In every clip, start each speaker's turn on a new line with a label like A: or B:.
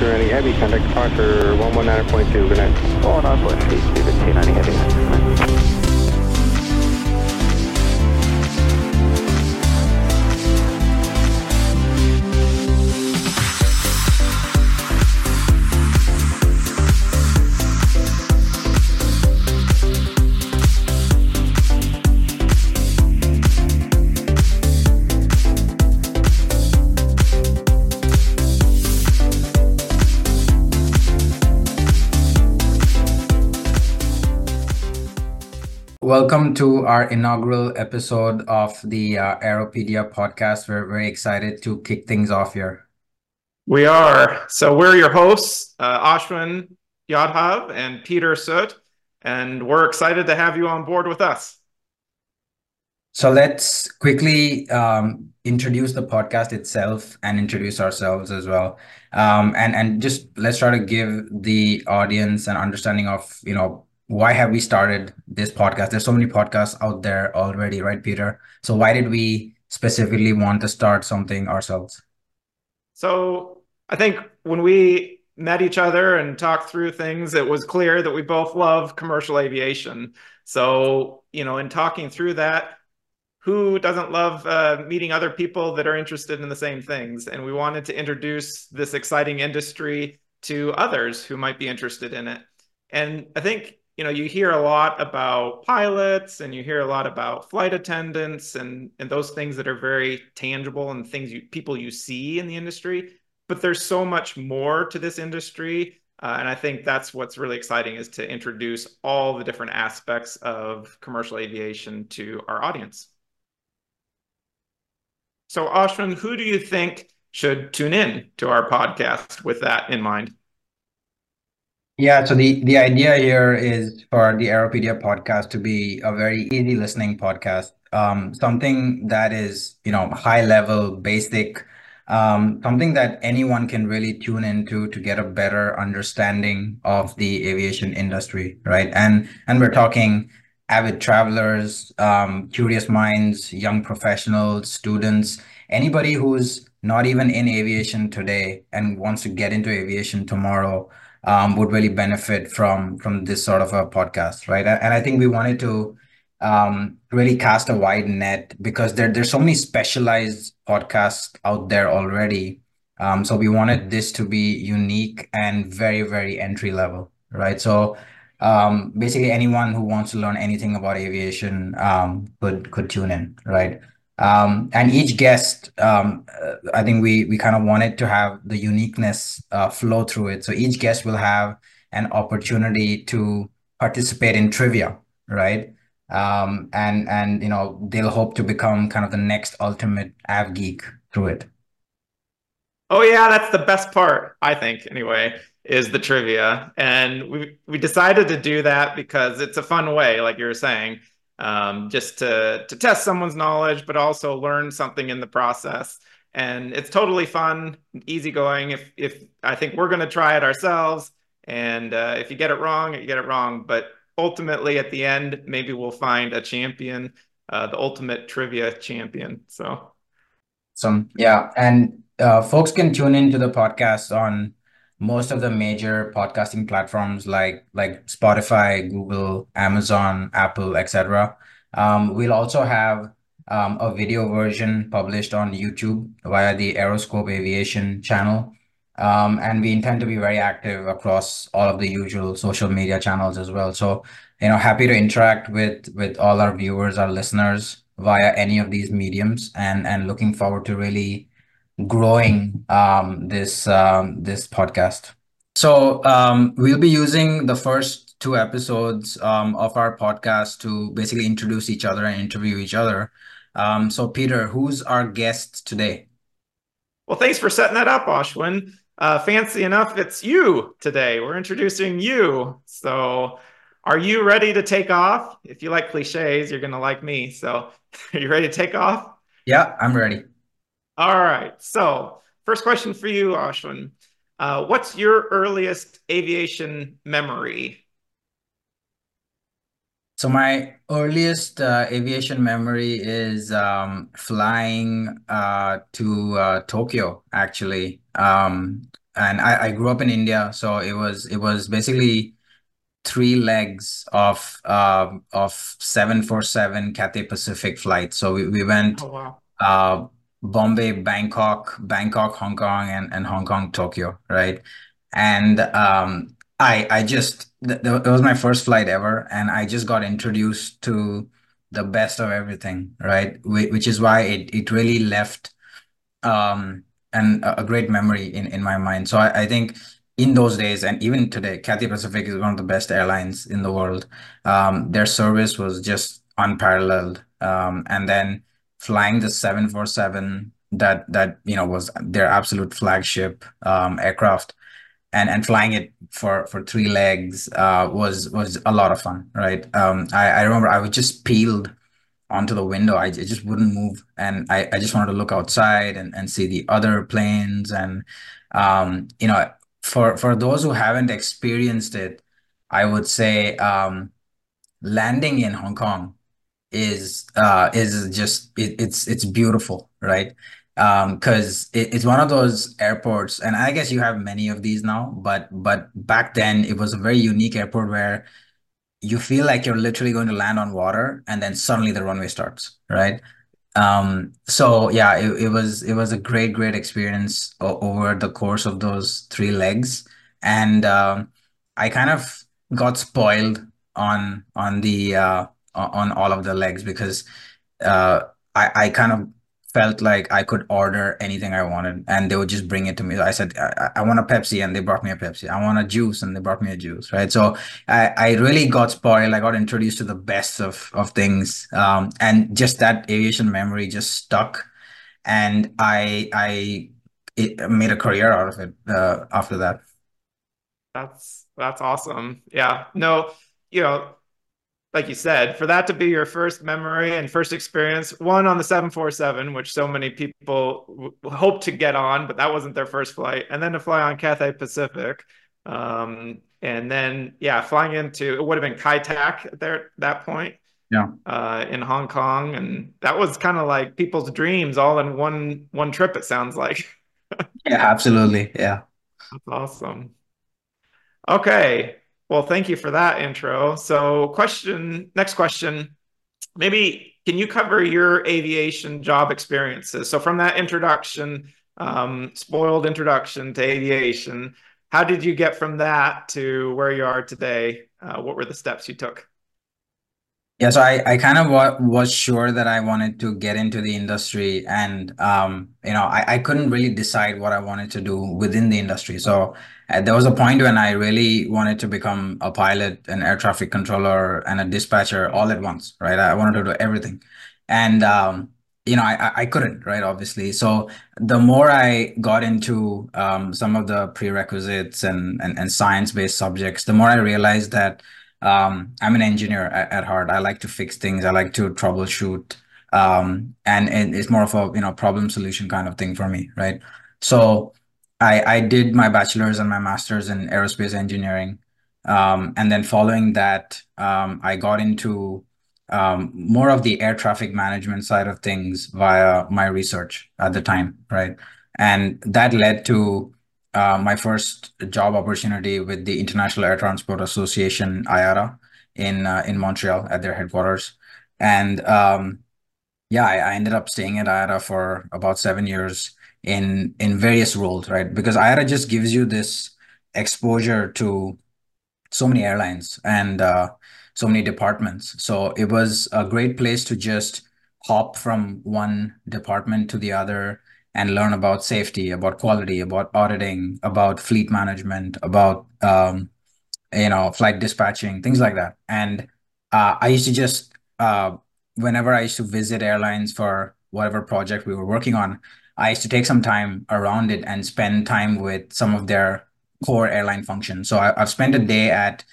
A: departure, any heavy contact departure 119.2, good night.
B: 119.2, 17, any heavy.
C: Welcome to our inaugural episode of the uh, Aeropedia podcast. We're very excited to kick things off here.
D: We are. So we're your hosts, uh, Ashwin Yadhav and Peter Soot, and we're excited to have you on board with us.
C: So let's quickly um, introduce the podcast itself and introduce ourselves as well. Um, and and just let's try to give the audience an understanding of you know why have we started this podcast? There's so many podcasts out there already, right, Peter? So why did we specifically want to start something ourselves?
D: So I think when we met each other and talked through things, it was clear that we both love commercial aviation. So, you know, in talking through that, who doesn't love uh, meeting other people that are interested in the same things? And we wanted to introduce this exciting industry to others who might be interested in it. And I think you know, you hear a lot about pilots and you hear a lot about flight attendants and, and those things that are very tangible and things you, people you see in the industry. But there's so much more to this industry. Uh, and I think that's what's really exciting is to introduce all the different aspects of commercial aviation to our audience. So, Ashwin, who do you think should tune in to our podcast with that in mind?
C: Yeah, so the the idea here is for the Aeropedia podcast to be a very easy listening podcast. Um, something that is, you know, high level, basic, um, something that anyone can really tune into to get a better understanding of the aviation industry, right? And and we're talking avid travelers, um, curious minds, young professionals, students, anybody who's not even in aviation today and wants to get into aviation tomorrow um, would really benefit from from this sort of a podcast, right? And I think we wanted to um, really cast a wide net because there there's so many specialized podcasts out there already. Um, so we wanted this to be unique and very very entry level, right? So um, basically anyone who wants to learn anything about aviation um, could could tune in, right? Um, and each guest, um, uh, I think we we kind of wanted to have the uniqueness uh, flow through it. So each guest will have an opportunity to participate in trivia, right? Um, and and you know they'll hope to become kind of the next ultimate av geek through it.
D: Oh yeah, that's the best part, I think. Anyway, is the trivia, and we we decided to do that because it's a fun way, like you were saying um, just to to test someone's knowledge, but also learn something in the process. And it's totally fun, easygoing. If if I think we're going to try it ourselves, and uh, if you get it wrong, you get it wrong. But ultimately, at the end, maybe we'll find a champion, uh, the ultimate trivia champion. So,
C: some yeah, and uh, folks can tune into the podcast on most of the major podcasting platforms like like Spotify, Google, Amazon, Apple, etc. Um, we'll also have um, a video version published on YouTube via the Aeroscope Aviation channel. Um, and we intend to be very active across all of the usual social media channels as well. So, you know, happy to interact with with all our viewers, our listeners via any of these mediums, and and looking forward to really growing um, this um, this podcast. So um, we'll be using the first two episodes um, of our podcast to basically introduce each other and interview each other. Um, so Peter, who's our guest today?
D: Well, thanks for setting that up, Ashwin. Uh, fancy enough, it's you today. We're introducing you. So, are you ready to take off? If you like cliches, you're going to like me. So, are you ready to take off?
C: Yeah, I'm ready.
D: All right. So, first question for you, Ashwin. Uh, what's your earliest aviation memory?
C: So my earliest uh, aviation memory is um, flying uh, to uh, Tokyo. Actually, um, and I, I grew up in India, so it was it was basically three legs of uh, of 747 Cathay Pacific flight. So we, we went
D: Oh wow.
C: Bombay, Bangkok, Bangkok, Hong Kong, and, and Hong Kong, Tokyo, right? And um, I I just th th- it was my first flight ever, and I just got introduced to the best of everything, right? Wh- Which is why it it really left um and a a great memory in in my mind. So I, I think in those days and even today, Cathay Pacific is one of the best airlines in the world. Um, their service was just unparalleled. Um, and then flying the 747 that that you know was their absolute flagship um, aircraft and and flying it for for three legs uh, was was a lot of fun, right? Um, I, I remember I was just peeled onto the window. I, I just wouldn't move, and I, I just wanted to look outside and, and see the other planes. And um, you know, for for those who haven't experienced it, I would say um, landing in Hong Kong is uh is just it, it's it's beautiful, right? Um, because it, it's one of those airports, and I guess you have many of these now, but but back then it was a very unique airport where you feel like you're literally going to land on water and then suddenly the runway starts, right? Um, so yeah, it, it was it was a great, great experience over the course of those three legs. And um, I kind of got spoiled on on the uh on all of the legs because uh I, I kind of felt like I could order anything I wanted and they would just bring it to me. I said, I, I want a Pepsi and they brought me a Pepsi. I want a juice and they brought me a juice, right? So I, I really got spoiled. I got introduced to the best of, of things. Um, and just that aviation memory just stuck. And I, I it made a career out of it uh, after that.
D: That's that's awesome. Yeah. No, you know, like you said, for that to be your first memory and first experience, one on the 747, which so many people hope to get on, but that wasn't their first flight, and then to fly on Cathay Pacific. Um, and then, yeah, flying into it would have been Kai Tak there at that point.
C: Yeah.
D: Uh, in Hong Kong, and that was kind of like people's dreams all in one one trip. It sounds like.
C: yeah, absolutely. Yeah.
D: That's awesome. Okay. Well, thank you for that intro. So, question, next question. Maybe can you cover your aviation job experiences? So, from that introduction, um, spoiled introduction to aviation, how did you get from that to where you are today? Uh, what were the steps you took?
C: Yeah, so I, I kind of wa was sure that I wanted to get into the industry and um, you know, I, I couldn't really decide what I wanted to do within the industry. So uh, there was a point when I really wanted to become a pilot, an air traffic controller, and a dispatcher all at once, right? I wanted to do everything. And um, you know, I, I couldn't, right? Obviously. So the more I got into um, some of the prerequisites and, and, and science-based subjects, the more I realized that um, I'm an engineer at, at, heart. I like to fix things. I like to troubleshoot. Um, and, and it's more of a, you know, problem solution kind of thing for me, right? So I, I did my bachelor's and my master's in aerospace engineering. Um, and then following that, um, I got into um, more of the air traffic management side of things via my research at the time, right? And that led to uh, my first job opportunity with the International Air Transport Association, IATA, in uh, in Montreal at their headquarters. And um, yeah, I, I, ended up staying at IATA for about seven years in in various roles, right? Because IATA just gives you this exposure to so many airlines and uh, so many departments. So it was a great place to just hop from one department to the other and learn about safety, about quality, about auditing, about fleet management, about um, you know flight dispatching, things like that. And uh, I used to just uh, whenever I used to visit airlines for whatever project we were working on, I used to take some time around it and spend time with some of their core airline functions. So I, have spent a day at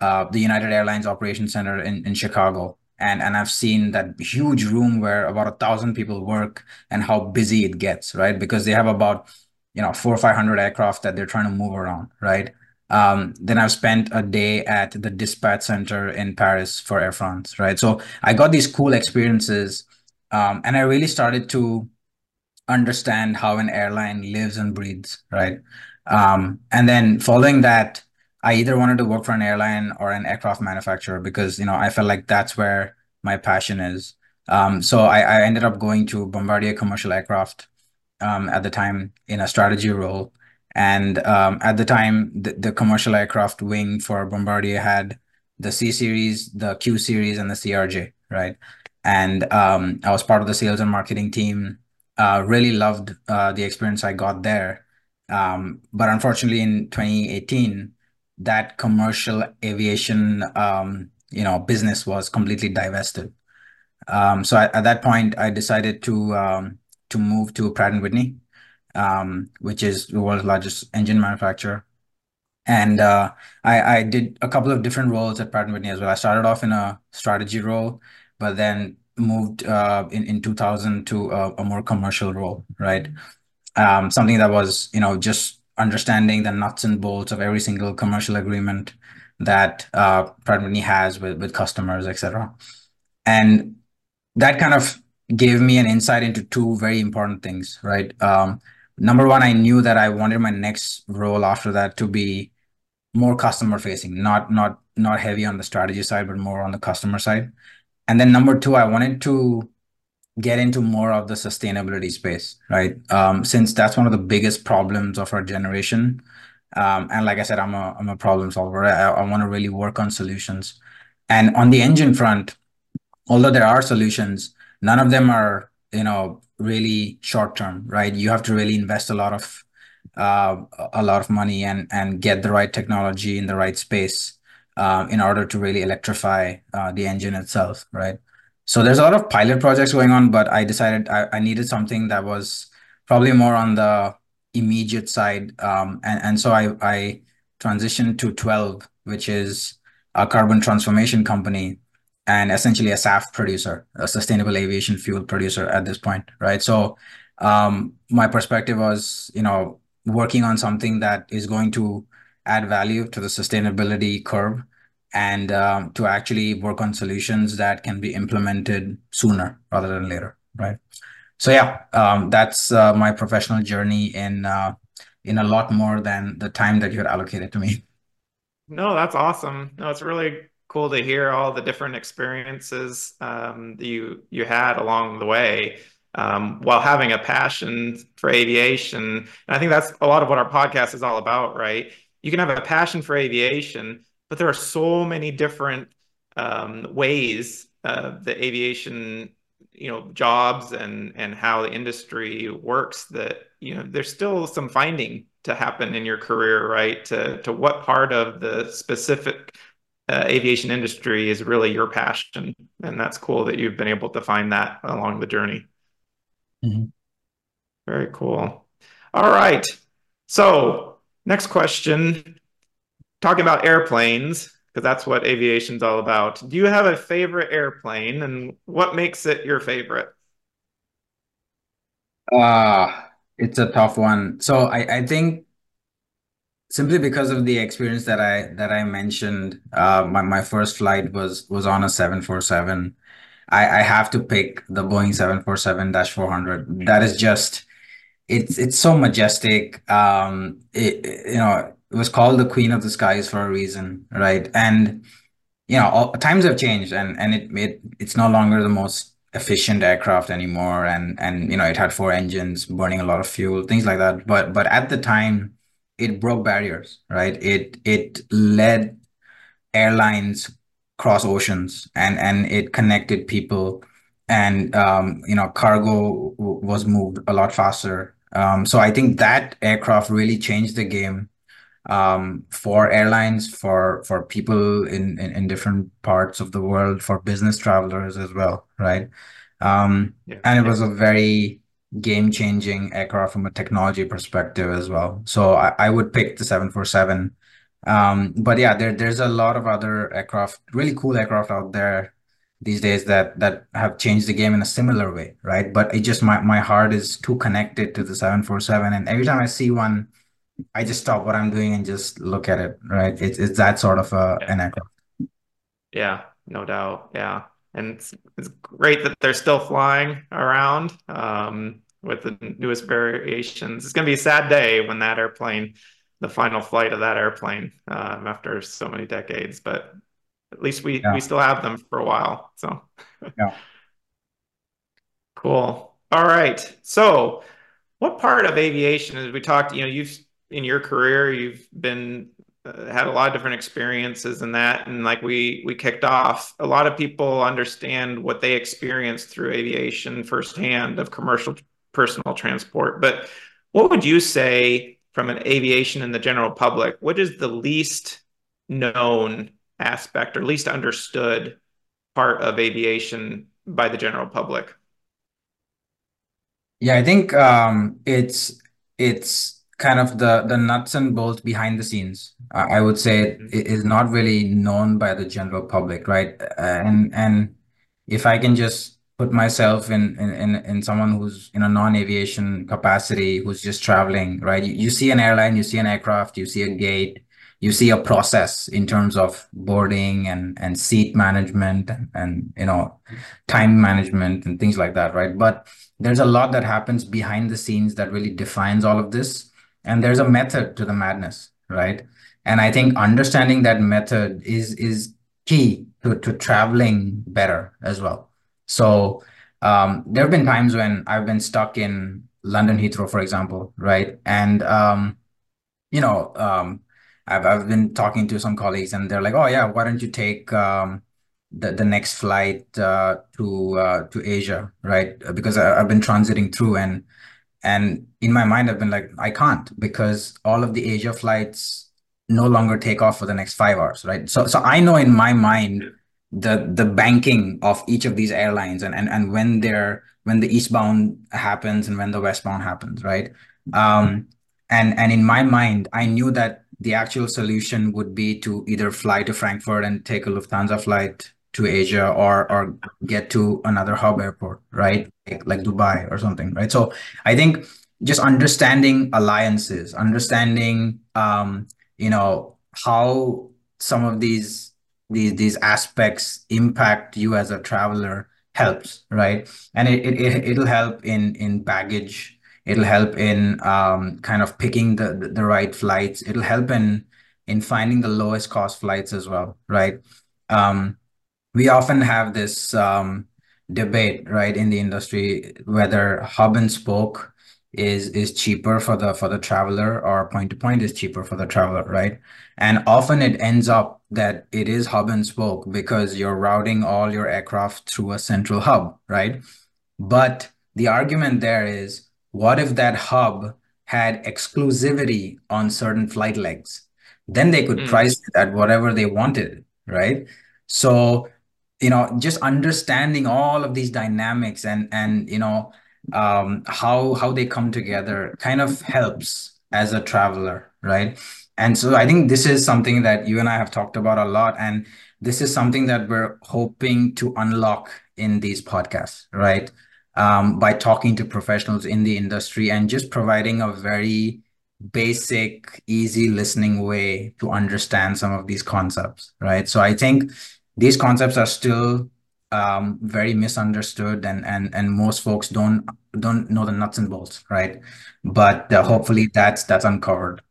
C: uh, the United Airlines Operations Center in, in Chicago and and I've seen that huge room where about a thousand people work and how busy it gets, right? Because they have about you know four or five hundred aircraft that they're trying to move around, right? Um, then I've spent a day at the dispatch center in Paris for Air France, right? So I got these cool experiences, um, and I really started to understand how an airline lives and breathes, right? Um, and then following that, I either wanted to work for an airline or an aircraft manufacturer because you know I felt like that's where my passion is. Um, so I, I ended up going to Bombardier Commercial Aircraft um, at the time in a strategy role. And um, at the time, the, the commercial aircraft wing for Bombardier had the C series, the Q series, and the CRJ, right? And um, I was part of the sales and marketing team. Uh, really loved uh, the experience I got there. Um, but unfortunately, in 2018, that commercial aviation, um, you know, business was completely divested. Um, so at, at, that point, I decided to um, to move to Pratt and Whitney, um, which is the world's largest engine manufacturer. And uh, I, I did a couple of different roles at Pratt and Whitney as well. I started off in a strategy role, but then moved uh, in in 2000 to a, a more commercial role, right? Um, something that was you know just understanding the nuts and bolts of every single commercial agreement that uh, Pratt has with with customers, etc. And that kind of gave me an insight into two very important things, right? Um, number one, I knew that I wanted my next role after that to be more customer facing, not not not heavy on the strategy side, but more on the customer side. And then number two, I wanted to get into more of the sustainability space, right? Um, since that's one of the biggest problems of our generation. Um, and like I said, I'm a I'm a problem solver. I, I want to really work on solutions. And on the engine front, although there are solutions, none of them are you know really short term, right? You have to really invest a lot of uh, a lot of money and and get the right technology in the right space uh, in order to really electrify uh, the engine itself, right? So there's a lot of pilot projects going on, but I decided I, I needed something that was probably more on the immediate side, um, and and so I I transitioned to Twelve, which is a carbon transformation company and essentially a SAF producer, a sustainable aviation fuel producer at this point, right? So um, my perspective was, you know, working on something that is going to add value to the sustainability curve and um, to actually work on solutions that can be implemented sooner rather than later, right? So yeah, um, that's uh, my professional journey in uh, in a lot more than the time that you had allocated to me.
D: No, that's awesome. No, it's really cool to hear all the different experiences um, that you you had along the way um, while having a passion for aviation. And I think that's a lot of what our podcast is all about, right? You can have a passion for aviation, but there are so many different um, ways uh, the aviation you know jobs and and how the industry works that you know there's still some finding to happen in your career right to to what part of the specific uh, aviation industry is really your passion, and that's cool that you've been able to find that along the journey. Mm-hmm. Very cool. All right. So, next question. Talking about airplanes, because that's what aviation's all about. Do you have a favorite airplane, and what makes it your favorite?
C: Uh, it's a tough one. So I, I think simply because of the experience that I that I mentioned. Uh, my my first flight was was on a seven four seven. I I have to pick the Boeing seven four seven dash four hundred. That is just it's it's so majestic. Um, it you know it was called the Queen of the Skies for a reason, right? And you know all, times have changed, and and it it it's no longer the most efficient aircraft anymore and and you know it had four engines burning a lot of fuel things like that but but at the time it broke barriers, right? It it led airlines cross oceans and and it connected people and um, you know cargo was moved a lot faster. Um, so I think that aircraft really changed the game um, for airlines, for for people in, in, in different parts of the world, for business travelers as well, right? Um, yeah. And it was a very game-changing aircraft from a technology perspective as well. So I, I would pick the 747. Um, but yeah, there there's a lot of other aircraft, really cool aircraft out there these days that that have changed the game in a similar way, right? But it just my my heart is too connected to the 747, and every time I see one, I just stop what I'm doing and just look at it, right? It's it's that sort of a, an aircraft.
D: Yeah, no doubt. Yeah and it's, it's great that they're still flying around. Um, with the newest variations. It's going to be a sad day when that airplane, the final flight of that airplane, um, after so many decades. But at least we yeah. we still have them for a while. So
C: yeah,
D: cool. All right. So, what part of aviation, as we talked, you know, you've in your career, you've been uh, had a lot of different experiences in that, and like we we kicked off, a lot of people understand what they experienced through aviation firsthand of commercial personal transport. But what would you say from an aviation and the general public? What is the least known aspect or least understood part of aviation by the general public?
C: Yeah, I think um, it's it's kind of the the nuts and bolts behind the scenes. I would say mm-hmm. it is not really known by the general public, right? And and if I can just put myself in in in someone who's in a non-aviation capacity, who's just traveling, right? You, you see an airline, you see an aircraft, you see a gate, you see a process in terms of boarding and and seat management and, and you know time management and things like that right but there's a lot that happens behind the scenes that really defines all of this and there's a method to the madness right? And i think understanding that method is is key to, to traveling better as well. So um, there have been times when i've been stuck in london heathrow for example right? And um, you know um, I've I've been talking to some colleagues and they're like, oh yeah, why don't you take um, the the next flight uh, to uh, to Asia, right? Because I, have been transiting through and and in my mind I've been like, I can't because all of the Asia flights no longer take off for the next five hours, right? So so I know in my mind the the banking of each of these airlines and and, and when they're when the eastbound happens and when the westbound happens, right? Um, and and in my mind, I knew that the actual solution would be to either fly to Frankfurt and take a Lufthansa flight to Asia or or get to another hub airport, right? Like, like Dubai or something, right? So I think just understanding alliances, understanding um, you know, how some of these these these aspects impact you as a traveler helps, right? And it, it it'll help in in baggage It'll help in um, kind of picking the, the, right flights. It'll help in in finding the lowest cost flights as well, right? Um, we often have this um, debate, right, in the industry whether hub and spoke is is cheaper for the for the traveler or point to point is cheaper for the traveler, right? And often it ends up that it is hub and spoke because you're routing all your aircraft through a central hub, right? But the argument there is what if that hub had exclusivity on certain flight legs? Then they could mm. price it at whatever they wanted, right? So, you know, just understanding all of these dynamics and and you know um, how how they come together kind of helps as a traveler, right? And so I think this is something that you and I have talked about a lot, and this is something that we're hoping to unlock in these podcasts, right? um, by talking to professionals in the industry and just providing a very basic, easy listening way to understand some of these concepts, right? So I think these concepts are still um, very misunderstood, and and and most folks don't don't know the nuts and bolts, right? But uh, hopefully that's that's uncovered.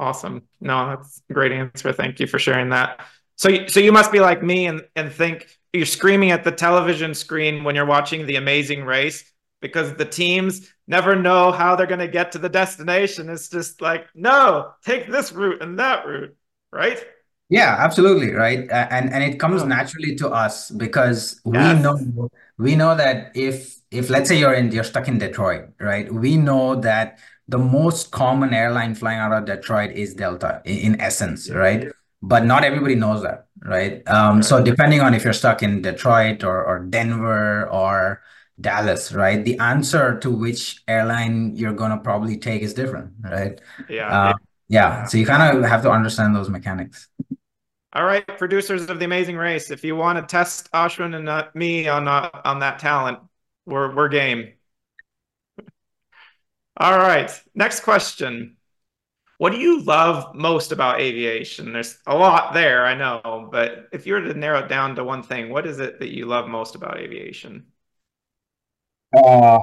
D: Awesome. No, that's a great answer. Thank you for sharing that. So, so you must be like me and and think you're screaming at the television screen when you're watching the amazing race because the teams never know how they're going to get to the destination. It's just like, no, take this route and that route, right?
C: Yeah, absolutely, right. And and it comes naturally to us because yes. we know we know that if if let's say you're in you're stuck in Detroit, right? We know that the most common airline flying out of Detroit is Delta in, in essence, right? But not everybody knows that right? Um, so depending on if you're stuck in Detroit or, or Denver or Dallas, right? The answer to which airline you're gonna probably take is different, right?
D: Yeah. Uh,
C: yeah. So you kind of have to understand those mechanics.
D: All right, producers of the Amazing Race, if you want to test Ashwin and uh, me on uh, on that talent, we're we're game. All right, next question. What do you love most about aviation? There's a lot there, I know, but if you were to narrow it down to one thing, what is it that you love most about aviation?
C: Uh,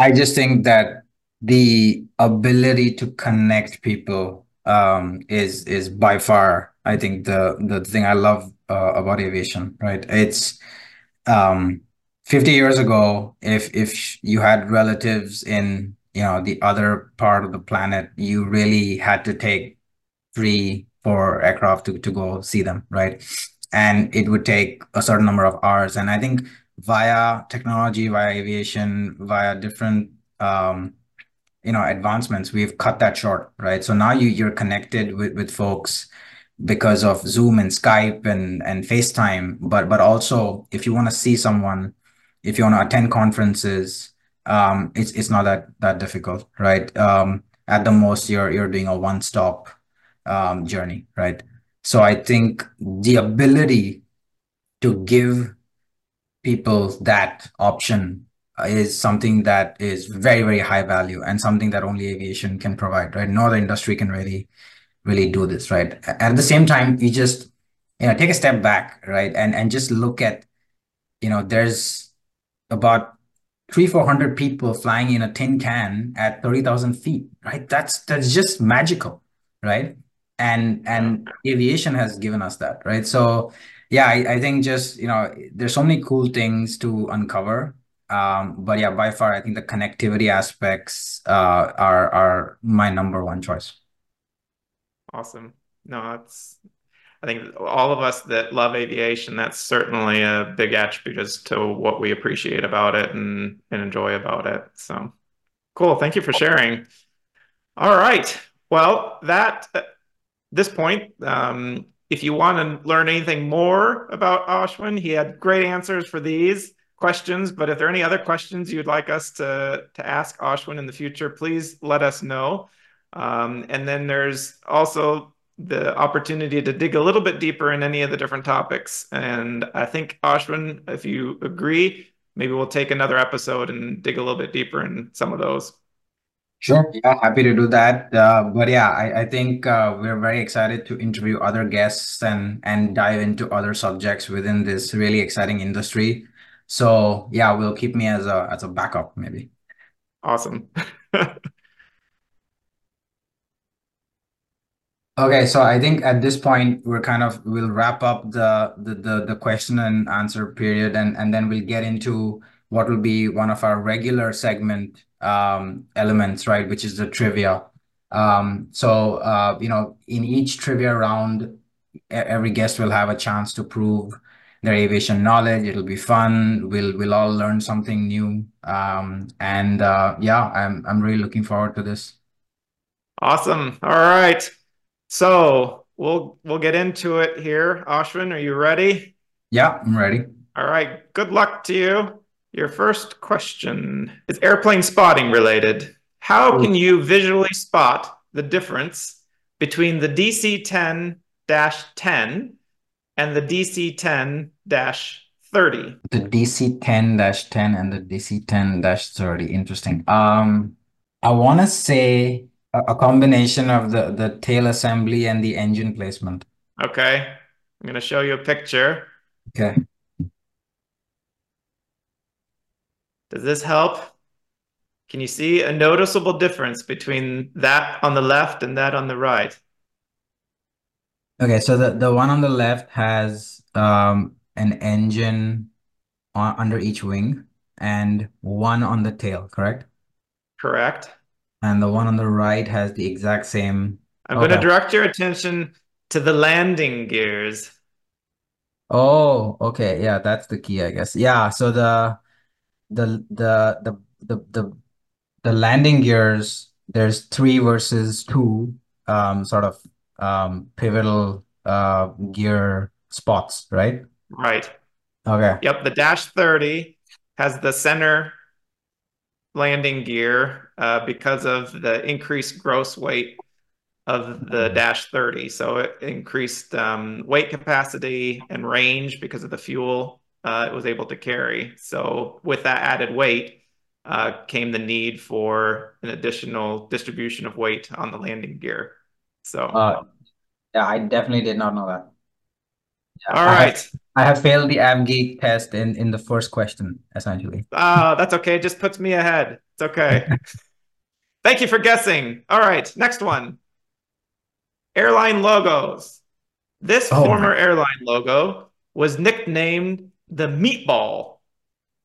C: I just think that the ability to connect people um, is is by far, I think the the thing I love uh, about aviation. Right? It's um, 50 years ago, if if you had relatives in you know the other part of the planet, you really had to take three, four aircraft to, to go see them, right? And it would take a certain number of hours. And I think via technology, via aviation, via different um, you know advancements, we've cut that short, right? So now you you're connected with with folks because of Zoom and Skype and and FaceTime, but but also if you want to see someone if you want to attend conferences, um, it's it's not that that difficult, right? Um, at the most, you're you're doing a one stop um, journey, right? So I think the ability to give people that option is something that is very very high value and something that only aviation can provide, right? No other industry can really really do this, right? At the same time, you just you know take a step back, right, and and just look at you know there's about three, 400 people flying in a tin can at 30,000 feet, right? That's, that's just magical, right? And, and aviation has given us that, right? So yeah, I, I think just, you know, there's so many cool things to uncover. Um, but yeah, by far, I think the connectivity aspects uh, are, are my number one choice.
D: Awesome. No, it's I think all of us that love aviation, that's certainly a big attribute as to what we appreciate about it and, and enjoy about it. So cool. Thank you for sharing. All right. Well, that this point, um, if you want to learn anything more about Ashwin, he had great answers for these questions. But if there are any other questions you'd like us to, to ask Ashwin in the future, please let us know. Um, and then there's also the opportunity to dig a little bit deeper in any of the different topics. And I think, Ashwin, if you agree, maybe we'll take another episode and dig a little bit deeper in some of those.
C: Sure. Yeah, happy to do that. Uh, but yeah, I, I think uh, we're very excited to interview other guests and and dive into other subjects within this really exciting industry. So yeah, we'll keep me as a as a backup maybe.
D: Awesome.
C: Okay, so I think at this point we're kind of we'll wrap up the the the, the question and answer period and and then we'll get into what will be one of our regular segment um, elements, right, which is the trivia. Um, so uh, you know, in each trivia round, every guest will have a chance to prove their aviation knowledge. It'll be fun. We'll we'll all learn something new. Um, and uh, yeah, I'm I'm really looking forward to this.
D: Awesome. All right. So we'll we'll get into it here. Ashwin, are you ready?
C: Yeah, I'm ready.
D: All right. Good luck to you. Your first question is airplane spotting related. How can you visually spot the difference between the DC 10 10 and the DC 10 30?
C: The DC 10 10 and the DC 10 30. Interesting. Um, I want to say a combination of the the tail assembly and the engine placement.
D: Okay. I'm going to show you a picture.
C: Okay.
D: Does this help? Can you see a noticeable difference between that on the left and that on the right?
C: Okay, so the, the one on the left has um, an engine on, under each wing and one on the tail, correct?
D: Correct.
C: And the one on the right has the exact same.
D: I'm okay. going to direct your attention to the landing gears.
C: Oh, okay. Yeah, that's the key, I guess. Yeah, so the the the the the the, the landing gears, there's three versus two um sort of um pivotal uh gear spots, right?
D: Right.
C: Okay.
D: Yep, the dash 30 has the center landing gear uh, because of the increased gross weight of the Dash 30. So it increased um, weight capacity and range because of the fuel uh, it was able to carry. So with that added weight uh, came the need for an additional distribution of weight on the landing gear. So
C: uh, yeah, I definitely did not know that.
D: All
C: I
D: right.
C: have, I have failed the AvGeek test in in the first question, essentially.
D: Uh, that's okay. It just puts me ahead. It's okay. Thank you for guessing. All right, next one. Airline logos. This
C: Oh,
D: former
C: my-
D: airline logo was nicknamed the Meatball,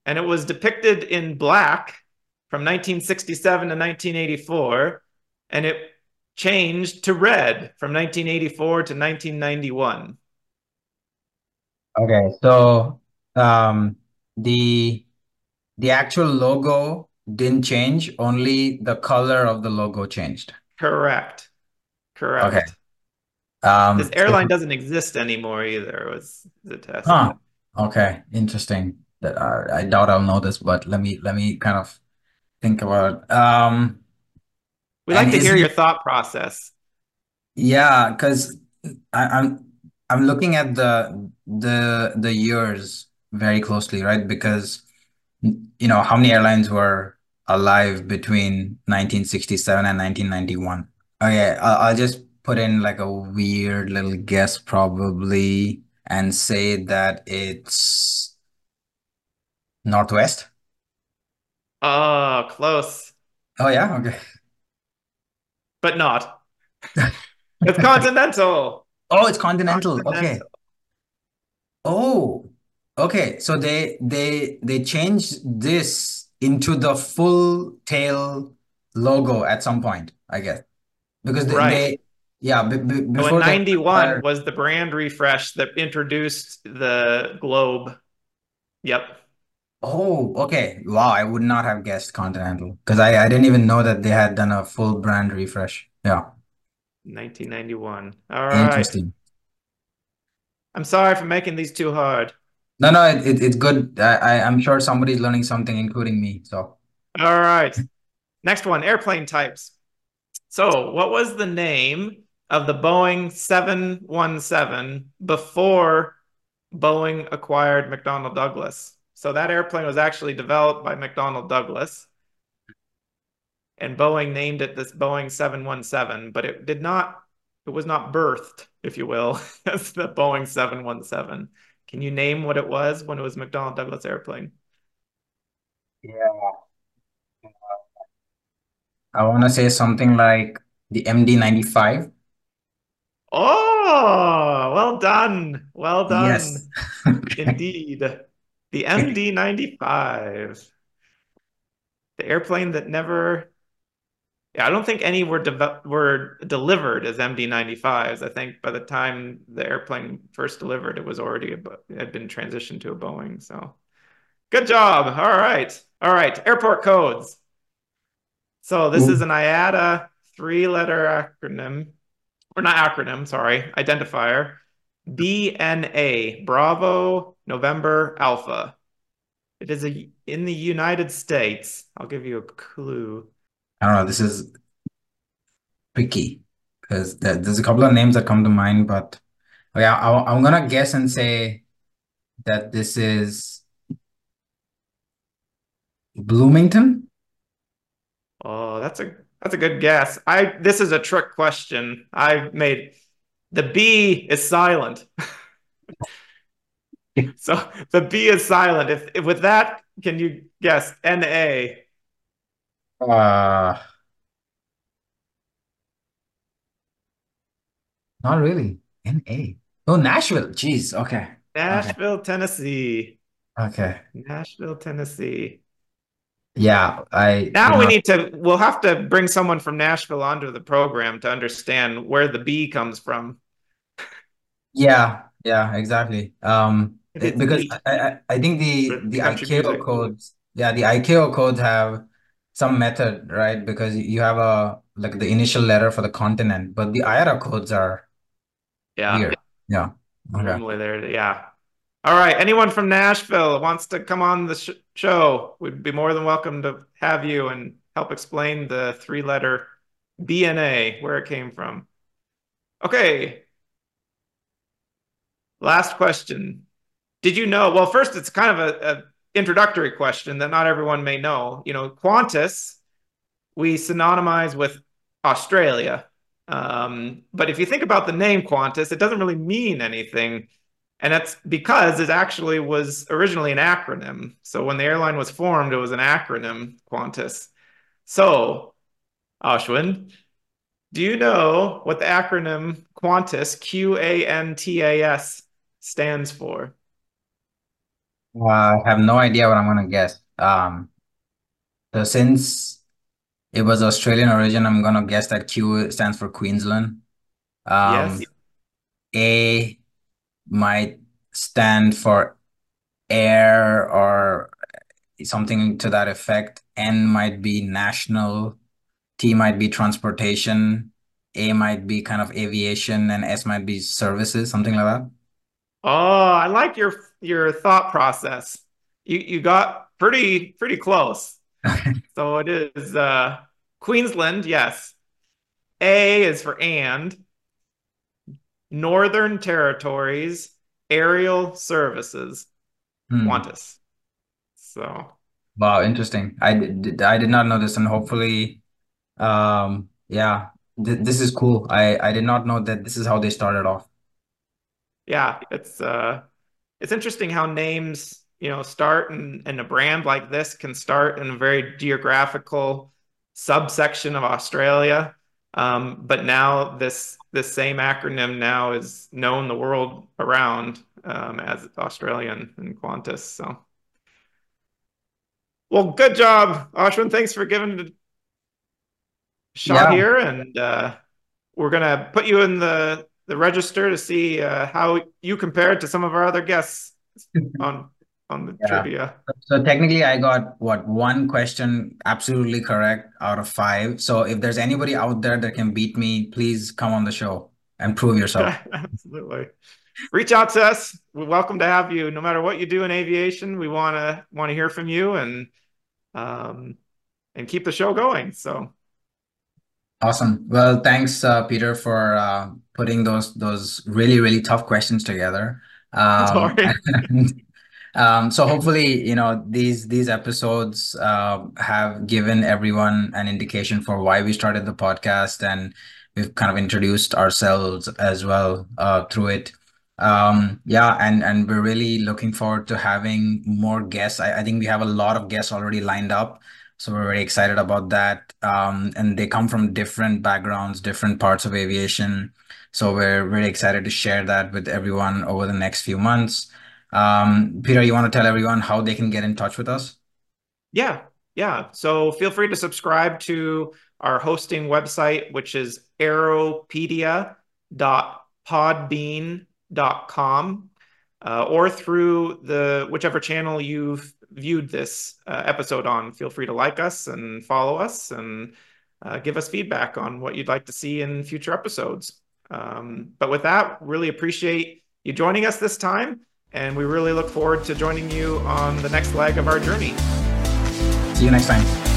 D: and it was depicted in black from 1967 to 1984, and it changed to red from 1984 to 1991.
C: Okay, so um, the the actual logo didn't change, only the color of the logo changed.
D: Correct. Correct.
C: Okay. Um,
D: This airline doesn't exist anymore either. It was the test.
C: Huh. Okay, interesting. That uh, I doubt I'll know this, but let me let me kind of think about. Um,
D: We like to hear your thought process.
C: yeah, because I'm I'm looking at the the the years very closely, right? Because you know how many airlines were alive between 1967 and 1991. Okay, I'll, I'll just put in like a weird little guess probably and say that it's Northwest.
D: Oh, close,
C: Oh yeah, okay.
D: but not. It's Continental.
C: Oh, it's Continental. Okay. Oh, okay. So they they they changed this into the full tail logo at some point, I guess. Because they,
D: Right.
C: they yeah, b b
D: So
C: before
D: in 91
C: entire-
D: was the brand refresh that introduced the globe. Yep.
C: Oh, okay. Wow, I would not have guessed Continental because I I didn't even know that they had done a full brand refresh. Yeah,
D: 1991. All right.
C: interesting.
D: I'm sorry for making these too hard.
C: No, no, it, it it's good. I, I I'm sure somebody's learning something, including me. So.
D: All right. Next one, airplane types. So, what was the name of the Boeing 717 before Boeing acquired McDonnell Douglas? So, that airplane was actually developed by McDonnell Douglas. And Boeing named it this Boeing 717, but it did not, it was not birthed, if you will, as the Boeing 717. Can you name what it was when it was McDonnell Douglas airplane? Yeah.
C: I want to say something like the MD95.
D: Oh, well done. Well done.
C: Yes.
D: Indeed. The MD-95. The airplane that never Yeah, I don't think any were deve were delivered as MD-95s. I think by the time the airplane first delivered, it was already a, Bo- it had been transitioned to a Boeing. So good job. All right. All right. Airport codes. So this is an IATA three-letter acronym, or not acronym, sorry, identifier. BNA, Bravo, November, Alpha. It is a, in the United States. I'll give you a clue.
C: I don't know. This is tricky because there, there's a couple of names that come to mind, but yeah, I, I'm gonna guess and say that this is Bloomington.
D: Oh, that's a that's a good guess. I this is a trick question. I made the B is silent. So the B is silent. If, if with that, can you guess NA?
C: Uh, not really. N.A. Oh, Nashville. Jeez. Okay.
D: Nashville, Tennessee.
C: Okay.
D: Nashville, Tennessee.
C: Yeah, I
D: Now we
C: not-
D: need to, we'll have to bring someone from Nashville onto the program to understand where the B comes from.
C: Yeah, yeah, exactly. Um, because. I, I I think the the ICAO codes, yeah, the ICAO codes have some method, right? Because you have a like the initial letter for the continent, but the IATA codes are
D: Yeah.
C: weird. Yeah. Okay.
D: Normally there, yeah. All right. Anyone from Nashville wants to come on the sh show? We'd be more than welcome to have you and help explain the three-letter BNA, where it came from. Okay. Last question. Did you know? Well, first, it's kind of a, a introductory question that not everyone may know. You know, Qantas, we synonymize with Australia. Um, but if you think about the name Qantas, it doesn't really mean anything And that's because it actually was originally an acronym. So when the airline was formed, it was an acronym, Qantas. So, Ashwin, do you know what the acronym Qantas, Q A N T A S, stands for?
C: Well, I have no idea what I'm gonna guess. Um, so since it was Australian origin, I'm gonna guess that Q stands for Queensland. Um,
D: Yes.
C: A might stand for air or something to that effect. N might be national. T might be transportation. A might be kind of aviation, and S might be services, something like that.
D: Oh, I like your your thought process. You you got pretty pretty close. So it is uh, Queensland, yes. A is for and. Northern Territories Aerial Services,
C: Hmm.
D: Qantas. So
C: Wow, interesting. I did, I did not know this, and hopefully, um, yeah, th this is cool. I I did not know that this is how they started off.
D: Yeah, it's uh it's interesting how names, you know, start and and a brand like this can start in a very geographical subsection of Australia. Um, but now this this same acronym now is known the world around um, as Australian and Qantas. So, well, good job, Ashwin. Thanks for giving a shot
C: Yeah.
D: here, and uh, we're gonna put you in the the register to see uh, how you compared to some of our other guests on on the
C: Yeah.
D: trivia.
C: So technically, I got what one question absolutely correct out of five. So if there's anybody out there that can beat me, please come on the show and prove yourself.
D: Absolutely. Reach out to us. We're welcome to have you. No matter what you do in aviation, we want to want to hear from you and um, and keep the show going. So
C: Awesome. Well, thanks, uh, Peter, for uh, putting those those really really tough questions together. Um, um, so hopefully, you know, these these episodes uh, have given everyone an indication for why we started the podcast, and we've kind of introduced ourselves as well uh, through it. Um, yeah, and and we're really looking forward to having more guests. I, I think we have a lot of guests already lined up. So we're very excited about that. Um, and they come from different backgrounds, different parts of aviation. So we're really excited to share that with everyone over the next few months. Um, Peter, you want to tell everyone how they can get in touch with us?
D: yeah, yeah. So feel free to subscribe to our hosting website, which is aeropedia.podbean.com, uh, or through the whichever channel you've viewed this uh, episode on. Feel free to like us and follow us and uh, give us feedback on what you'd like to see in future episodes. Um, but with that, really appreciate you joining us this time, and we really look forward to joining you on the next leg of our journey.
C: See you next time.